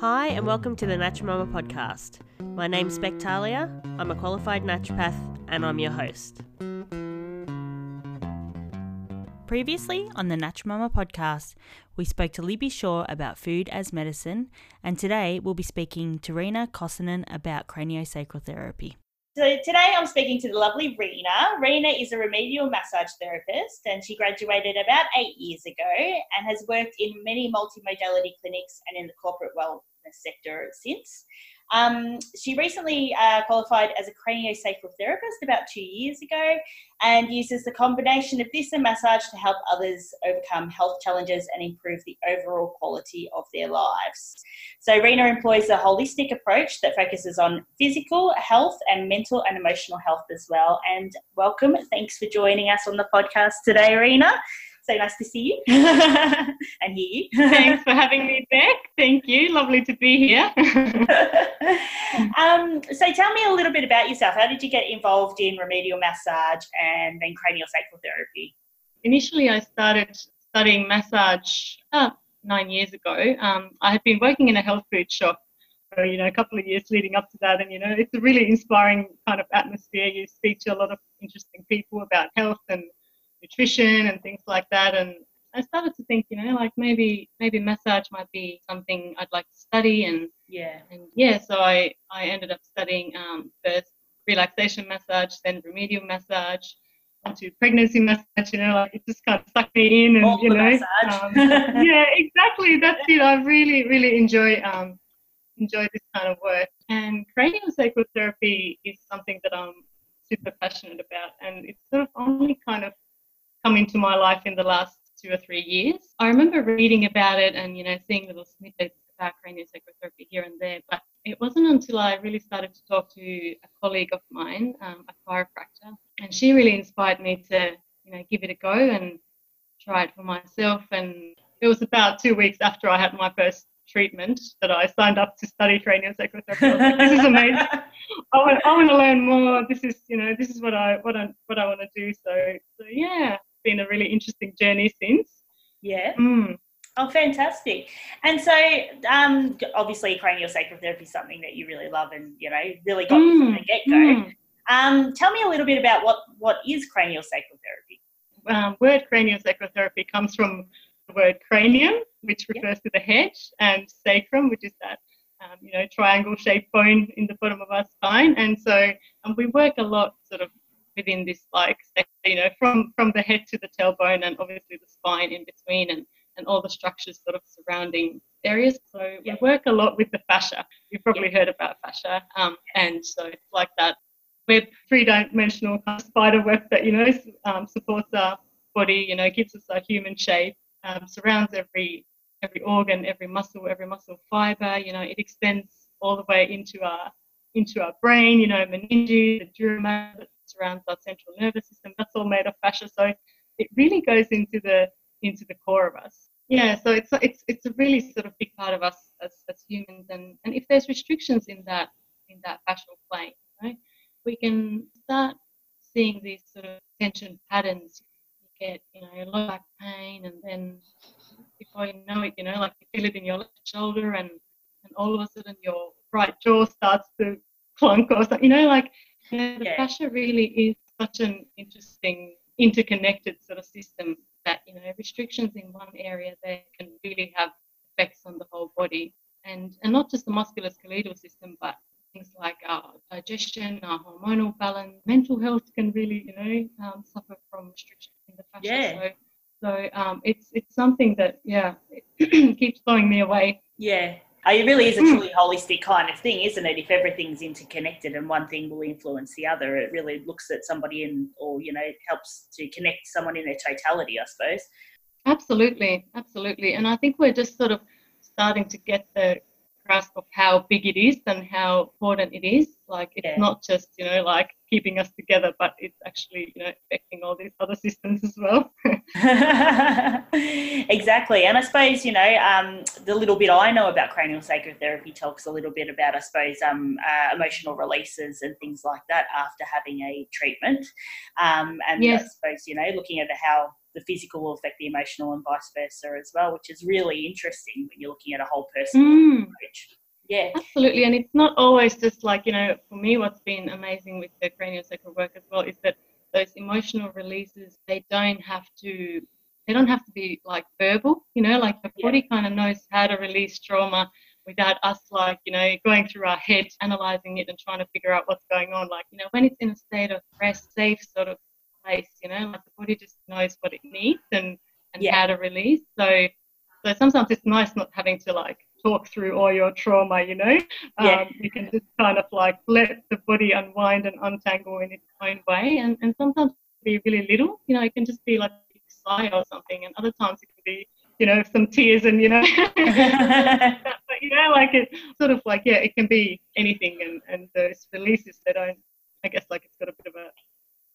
Hi, and welcome to the Naturamama podcast. My name's Spectalia. I'm a qualified naturopath, and I'm your host. Previously on the Naturamama podcast, we spoke to Libby Shaw about food as medicine, and today we'll be speaking to Rena Kosonen about craniosacral therapy. So today I'm speaking to the lovely Rena. Rena is a remedial massage therapist and she graduated about eight years ago and has worked in many multimodality clinics and in the corporate wellness sector since. Um, she recently uh, qualified as a craniosacral therapist about two years ago and uses the combination of this and massage to help others overcome health challenges and improve the overall quality of their lives. So, Rena employs a holistic approach that focuses on physical health and mental and emotional health as well. And welcome. Thanks for joining us on the podcast today, Rena. So nice to see you and hear you. Thanks for having me back. Thank you. Lovely to be here. so tell me a little bit about yourself. How did you get involved in remedial massage and then craniosacral therapy? Initially, I started studying massage nine years ago. Um, I had been working in a health food shop for you know a couple of years leading up to that, and you know it's a really inspiring kind of atmosphere. You speak to a lot of interesting people about health and nutrition and things like that. And I started to think, you know, like maybe maybe massage might be something I'd like to study. And yeah, and yeah, so I I ended up studying um, first relaxation massage, then remedial massage, onto pregnancy massage. You know, like it just kind of sucked me in, and All you know, um, yeah, exactly. That's it. I really really enjoy um enjoy this kind of work. And craniosacral therapy is something that I'm super passionate about, and it's sort of only kind of come into my life in the last two or three years. I remember reading about it and, you know, seeing little snippets about craniosacral therapy here and there, but it wasn't until I really started to talk to a colleague of mine, um, a chiropractor, and she really inspired me to, you know, give it a go and try it for myself. And it was about two weeks after I had my first treatment that I signed up to study craniosacral therapy. Like, this is amazing. I want, I want to learn more. This is, you know, this is what I what I what I want to do. So, so yeah, been a really interesting journey since. Yeah. Mm. Oh, fantastic! And so, um, obviously, craniosacral therapy is something that you really love, and you know, really got mm. from the get go. Mm. Um, tell me a little bit about what what is craniosacral therapy. Um, word craniosacral therapy comes from the word cranium, which refers to the head, and sacrum, which is that um, you know triangle shaped bone in the bottom of our spine. And so, um, we work a lot sort of within this like you know from from the head to the tailbone and obviously the spine in between and and all the structures sort of surrounding areas so we work a lot with the fascia you've probably heard about fascia um, and so it's like that web three-dimensional kind of spider web that you know um, supports our body you know gives us a human shape um, surrounds every every organ every muscle every muscle fiber you know it extends all the way into our into our brain you know meninges the dura that surrounds our central nervous system. That's all made of fascia. So it really goes into the into the core of us. Yeah, so it's it's it's a really sort of big part of us as, as humans. And, and if there's restrictions in that in that fascial plane, right, we can start seeing these sort of tension patterns. You get, you know, a low back pain, and then before you know it, you know, like you feel it in your left shoulder, and and all of a sudden your right jaw starts to clunk or something. You know, like yeah, the yeah. fascia really is such an interesting interconnected sort of system that you know restrictions in one area there can really have effects on the whole body. And and not just the musculoskeletal system but things like our digestion our hormonal balance mental health can really you know um, suffer from restrictions in the fascia. Yeah. so so um, it's it's something that yeah keeps blowing me away. Yeah it really is a hmm. truly holistic kind of thing, isn't it? If everything's interconnected and one thing will influence the other, it really looks at somebody and, or you know, it helps to connect someone in their totality, I suppose. Absolutely, absolutely, and I think we're just sort of starting to get the grasp of how big it is and how important it is. Like it's Yeah. not just you know like keeping us together, but it's actually you know affecting all these other systems as well. exactly. And I suppose, you know, um, the little bit I know about cranial sacral therapy talks a little bit about, I suppose, um, uh, emotional releases and things like that after having a treatment. Um, and I Yes. suppose, you know, looking at how the physical will affect the emotional and vice versa as well, which is really interesting when you're looking at a whole person Mm. approach. Yeah. Absolutely, and it's not always just like you know. For me, what's been amazing with the craniosacral work as well is that those emotional releases they don't have to they don't have to be like verbal. You know, like the Yeah. body kind of knows how to release trauma without us like you know going through our head, analyzing it, and trying to figure out what's going on. Like you know, when it's in a state of rest, safe sort of you know, like the body just knows what it needs and and Yeah. how to release. So so sometimes it's nice not having to like talk through all your trauma, you know. Yeah. Um, you can just kind of like let the body unwind and untangle in its own way. And, and sometimes it can be really little, you know, it can just be like a sigh or something. And other times it can be, you know, some tears and, you know, but, you know, like it sort of like, yeah, it can be anything. And, and those releases, they don't, I guess like it's got a bit of a,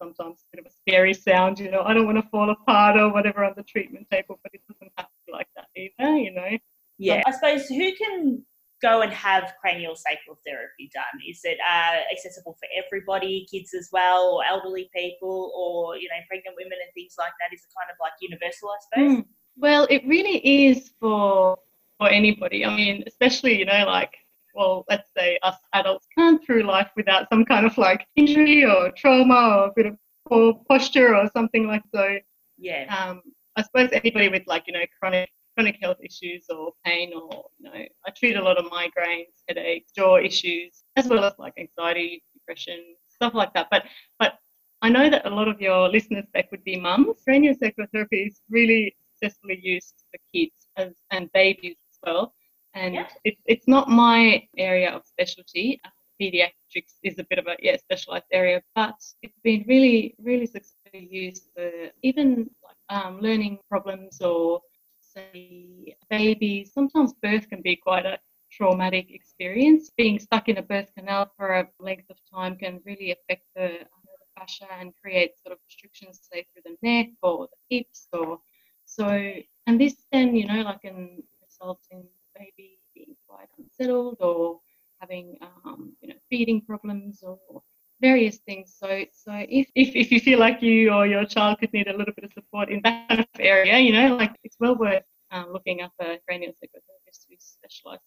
sometimes a bit of a scary sound, you know, I don't want to fall apart or whatever on the treatment table, but it doesn't have to be like that either, you know. Yeah. I suppose who can go and have cranial sacral therapy done? Is it uh, accessible for everybody, kids as well, or elderly people, or you know, pregnant women and things like that? Is it kind of like universal, I suppose? Mm. Well, it really is for for anybody. I mean, especially you know, like well, let's say us adults can't through life without some kind of like injury or trauma or a bit of poor posture or something like so. Yeah. Um, I suppose anybody with like you know chronic chronic health issues or pain or you know, I treat a lot of migraines, headaches, jaw issues, as well as like anxiety, depression, stuff like that. But but I know that a lot of your listeners back would be mums. Craniosacral therapy is really successfully used for kids as, and babies as well. And Yeah. it's it's not my area of specialty. Pediatrics is a bit of a yeah specialized area, but it's been really really successfully used for even like um, learning problems or say babies. Sometimes birth can be quite a traumatic experience. Being stuck in a birth canal for a length of time can really affect the, uh, the fascia and create sort of restrictions, say through the neck or the hips, or so. And this then, you know, like can result in baby being quite unsettled or having, um, you know, feeding problems or various things. So, so if, if, if you feel like you or your child could need a little bit of support in that kind of area, you know, like it's well worth um, looking up a craniosacral therapist who specialises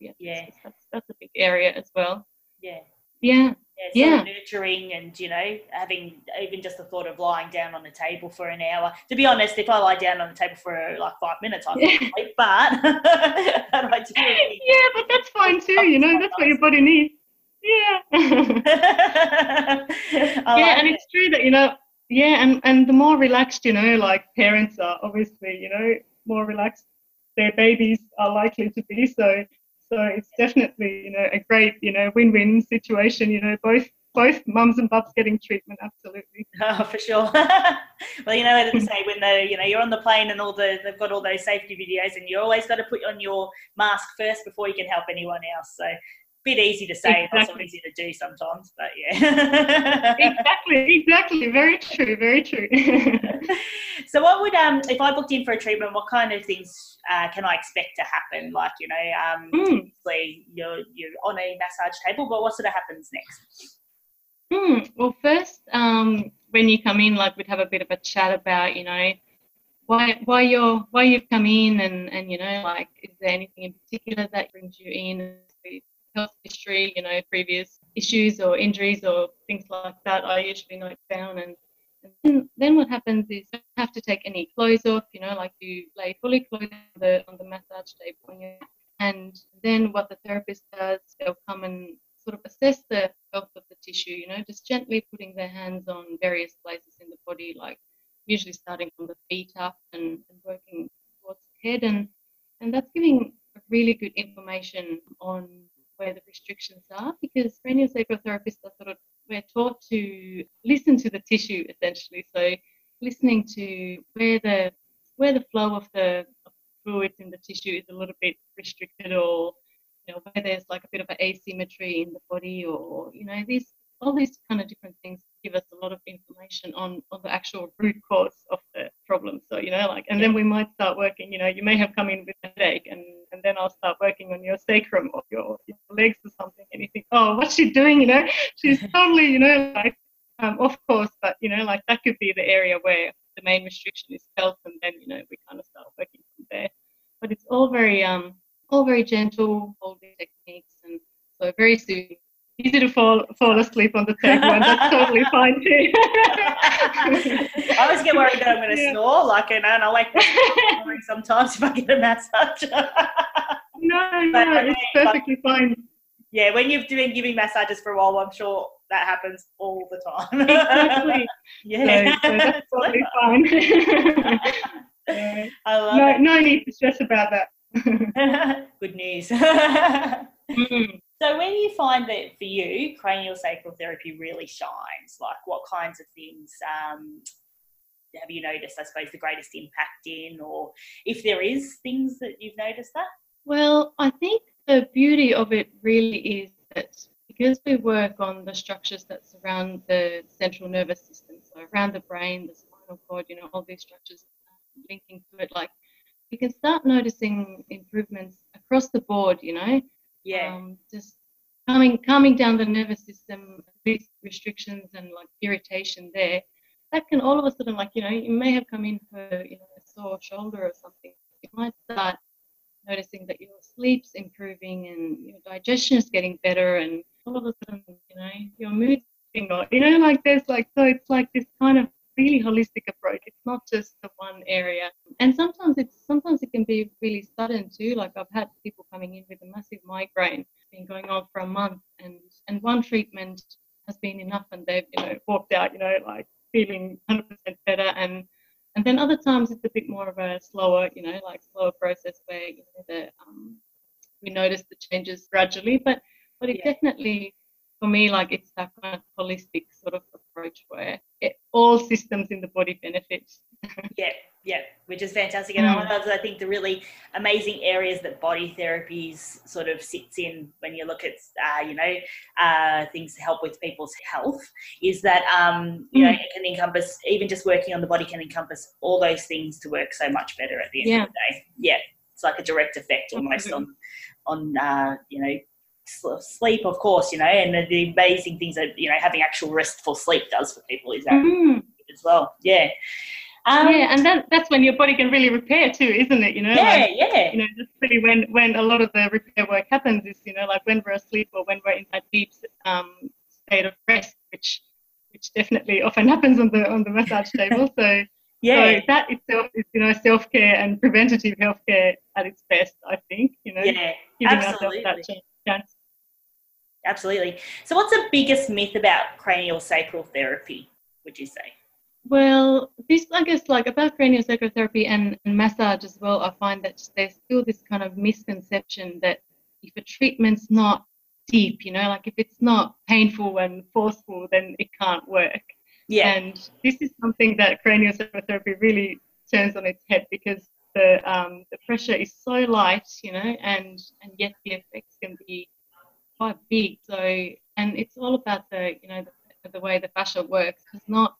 in. Yeah. 'cause That's, that's a big area as well. Yeah. Yeah. Yeah, sort Yeah. nurturing and you know having even just the thought of lying down on the table for an hour. To be honest, if I lie down on the table for like five minutes, I fall Yeah. asleep. But I do Yeah, but that's fine too. You know, that's what your body needs. Yeah. Yeah, like and it. it's true that you know, yeah, and and the more relaxed you know, like parents are, obviously, you know, more relaxed their babies are likely to be. So, so it's definitely you know a great you know win-win situation. You know, both both mums and bubs getting treatment, absolutely. Oh, for sure. well, you know what they say when the you know you're on the plane and all the they've got all those safety videos, and you always got to put on your mask first before you can help anyone else. So, bit easy to say, not so easy to do sometimes, but yeah. exactly, exactly. Very true, very true. so, what would um if I booked in for a treatment? What kind of things uh, can I expect to happen? Like you know, um, Mm. you're you're on a massage table, but what sort of happens next? Hmm. Well, first, um, when you come in, like we'd have a bit of a chat about, you know, why why you're why you've come in, and and you know, like, is there anything in particular that brings you in? Health history, you know, previous issues or injuries or things like that. I usually note down, and, and then, what happens is you don't have to take any clothes off. You know, like you lay fully clothed on the on the massage table, and then what the therapist does, they'll come and sort of assess the health of the tissue, you know, just gently putting their hands on various places in the body, like usually starting from the feet up and, and working towards the head. And, and that's giving really good information on where the restrictions are because craniosacral therapists are sort of, we're taught to listen to the tissue essentially. So listening to where the, where the flow of the of fluids in the tissue is a little bit restricted or you know, where there's like a bit of an asymmetry in the body, or you know, these all these kind of different things give us a lot of information on, on the actual root cause of the problem. So, you know, like, and then we might start working, you know, you may have come in with a headache and, and then I'll start working on your sacrum or your, your legs or something and you think, oh, what's she doing? You know, she's totally, you know, like um, off course, but, you know, like that could be the area where the main restriction is felt and then, you know, we kind of start working from there. But it's all very, um, all very gentle holding techniques and so very soothing easy to fall fall asleep on the table, and that's totally fine too. I always get worried that I'm going to yeah. snore, like, and, and I wake up sometimes if I get a massage. no, no, it's perfectly but, fine. Yeah, when you've been giving massages for a while, I'm sure that happens all the time. exactly. yeah, so, so that's totally fine. I love no, it. no need to stress about that. Good news. Mm. So when you find that for you, cranial sacral therapy really shines, like what kinds of things um, have you noticed, I suppose, the greatest impact in, or if there is things that you've noticed that? Well, I think the beauty of it really is that because we work on the structures that surround the central nervous system, so around the brain, the spinal cord, you know, all these structures linking to it, like you can start noticing improvements across the board, you know, yeah. Um, just calming, calming down the nervous system, restrictions and like irritation there. That can all of a sudden, like, you know, you may have come in for, you know, a sore shoulder or something. You might start noticing that your sleep's improving and your digestion is getting better and all of a sudden, you know, your mood's being you know, like there's like, so it's like this kind of really holistic approach. It's not just the one area. And sometimes it's sometimes it can be really sudden too. Like I've had people coming in with a massive migraine. It's been going on for a month and and one treatment has been enough and they've, you know, walked out, you know, like feeling 100% better and and then other times it's a bit more of a slower, you know, like slower process where you know the um, we notice the changes gradually, but but it yeah. definitely for me, like it's that kind of holistic sort of approach where it, all systems in the body benefit. yeah, yeah, which is fantastic. And mm. I think the really amazing areas that body therapies sort of sits in when you look at, uh, you know, uh, things to help with people's health is that, um, you mm. know, it can encompass, even just working on the body can encompass all those things to work so much better at the end yeah. of the day. Yeah, it's like a direct effect almost mm-hmm. on, on uh, you know, sleep, of course, you know, and the, the, amazing things that, you know, having actual restful sleep does for people is that mm. as well. Yeah. Um, yeah, and that, that's when your body can really repair too, isn't it? You know, yeah, like, yeah. You know, just really when when a lot of the repair work happens is, you know, like when we're asleep or when we're in that deep um, state of rest, which which definitely often happens on the on the massage table. So yeah, so that itself is, you know, self care and preventative healthcare at its best. I think, you know, yeah, giving absolutely. ourselves that chance absolutely. So, what's the biggest myth about cranial sacral therapy? Would you say? Well, this I guess like about cranial sacral therapy and, and massage as well. I find that there's still this kind of misconception that if a treatment's not deep, you know, like if it's not painful and forceful, then it can't work. Yeah. And this is something that cranial sacral therapy really turns on its head because the um, the pressure is so light, you know, and and yet the effects can be quite big. So, and it's all about the, you know, the, the way the fascia works. It's not,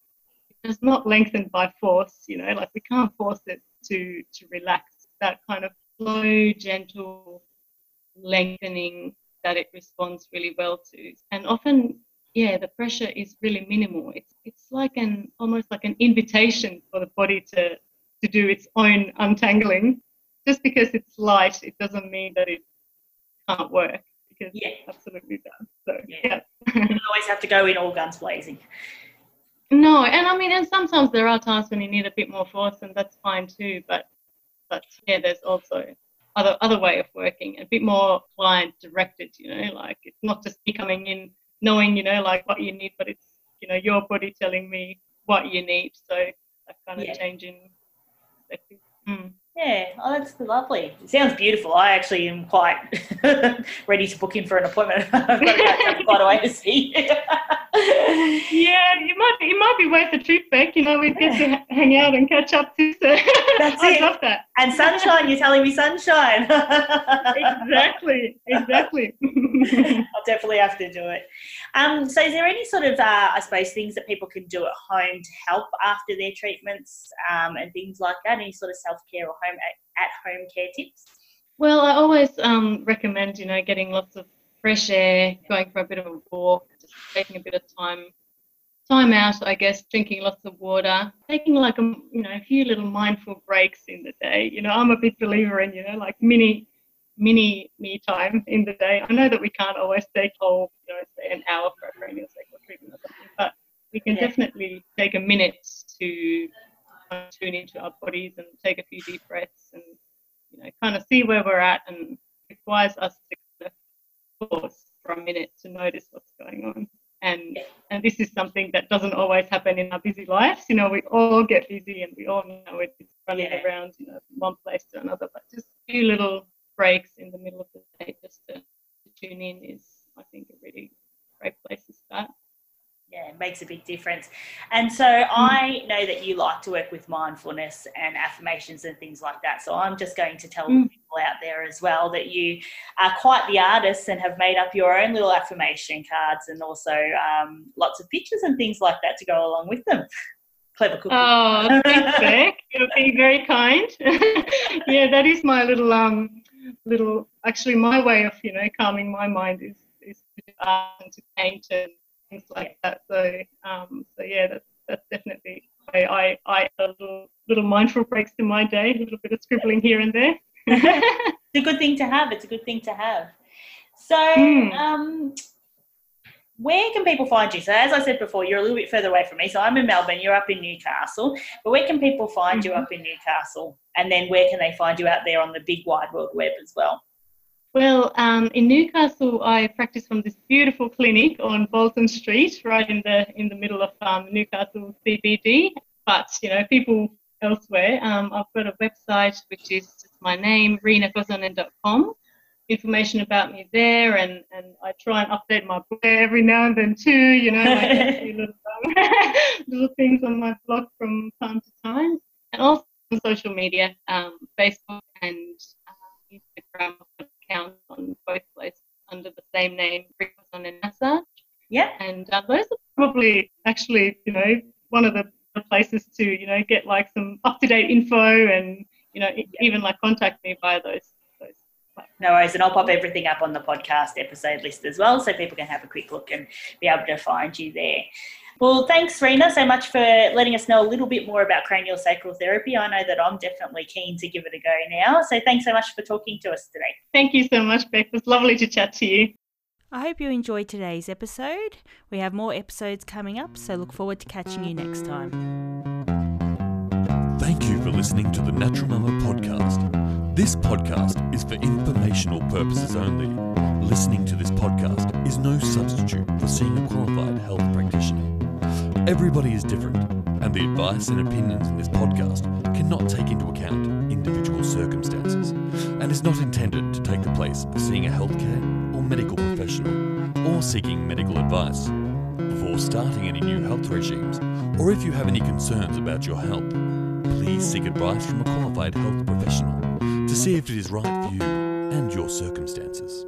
it's not lengthened by force. You know, like we can't force it to to relax. That kind of slow, gentle lengthening that it responds really well to. And often, yeah, the pressure is really minimal. It's it's like an almost like an invitation for the body to to do its own untangling. Just because it's light, it doesn't mean that it can't work because yeah. absolutely does. So yeah, yeah. you don't always have to go in all guns blazing. No, and I mean, and sometimes there are times when you need a bit more force, and that's fine too. But but yeah, there's also other other way of working, a bit more client directed. You know, like it's not just me coming in knowing you know like what you need, but it's you know your body telling me what you need. So that kind of yeah. changing. Mm. Yeah, oh, that's lovely. It sounds beautiful. I actually am quite ready to book in for an appointment. I've got to go quite a way to see. yeah, you might you might be worth the trip back. You know, we'd get to hang out and catch up too. So that's I it. love that. And sunshine, you're telling me sunshine. exactly, exactly. I'll definitely have to do it. Um, so, is there any sort of, uh, I suppose, things that people can do at home to help after their treatments um, and things like that? Any sort of self care or home at home care tips? Well, I always um, recommend, you know, getting lots of fresh air, going for a bit of a walk, just taking a bit of time time out, I guess, drinking lots of water, taking like a you know a few little mindful breaks in the day. You know, I'm a big believer in you know like mini mini me time in the day. I know that we can't always take whole you know say an hour for a cranial sacral treatment or something, but we can yeah. definitely take a minute to uh, tune into our bodies and take a few deep breaths and you know kind of see where we're at and requires us to pause for a minute to notice what's going on and and this is something that doesn't always happen in our busy lives. You know, we all get busy and we all know it's running yeah. around, you know, from one place to another. But just a few little breaks in the middle of the day just to, to tune in is, I think, a really great place to start yeah, it makes a big difference. And so. I know that you like to work with mindfulness and affirmations and things like that. So I'm just going to tell mm. People out there as well that you are quite the artist and have made up your own little affirmation cards and also um, lots of pictures and things like that to go along with them. Clever cookie. Oh, thanks, Beck. You're being very kind. yeah, that is my little um little actually my way of you know calming my mind is is to art and to paint and things like that. So, um, so yeah, that's that's definitely I I, I a little little mindful breaks in my day, a little bit of scribbling here and there. It's a good thing to have. It's a good thing to have. So, mm. um, where can people find you? So, as I said before, you're a little bit further away from me. So, I'm in Melbourne, you're up in Newcastle. But where can people find mm-hmm. you up in Newcastle? And then where can they find you out there on the big wide world web as well? Well, um, in Newcastle, I practice from this beautiful clinic on Bolton Street, right in the in the middle of um, Newcastle CBD. But you know, people elsewhere, um, I've got a website which is my name, reenakosonen.com. Information about me there, and, and I try and update my blog every now and then too. You know, like little, um, little things on my blog from time to time, and also on social media, um, Facebook and uh, Instagram accounts on both places under the same name, and Massage. Yeah. And uh, those are probably actually, you know, one of the places to, you know, get like some up to date info and, you know, yeah. even like contact me via those. those no worries, and I'll pop everything up on the podcast episode list as well, so people can have a quick look and be able to find you there. Well, thanks, Rena, so much for letting us know a little bit more about cranial sacral therapy. I know that I'm definitely keen to give it a go now. So thanks so much for talking to us today. Thank you so much, Beck. It was lovely to chat to you. I hope you enjoyed today's episode. We have more episodes coming up, so look forward to catching you next time. Thank you for listening to the Natural Mama podcast. This podcast is for informational purposes only. Listening to this podcast is no substitute for seeing a qualified health practitioner. Everybody is different, and the advice and opinions in this podcast cannot take into account individual circumstances and is not intended to take the place of seeing a healthcare or medical professional or seeking medical advice. Before starting any new health regimes, or if you have any concerns about your health, seek advice from a qualified health professional to see if it is right for you and your circumstances.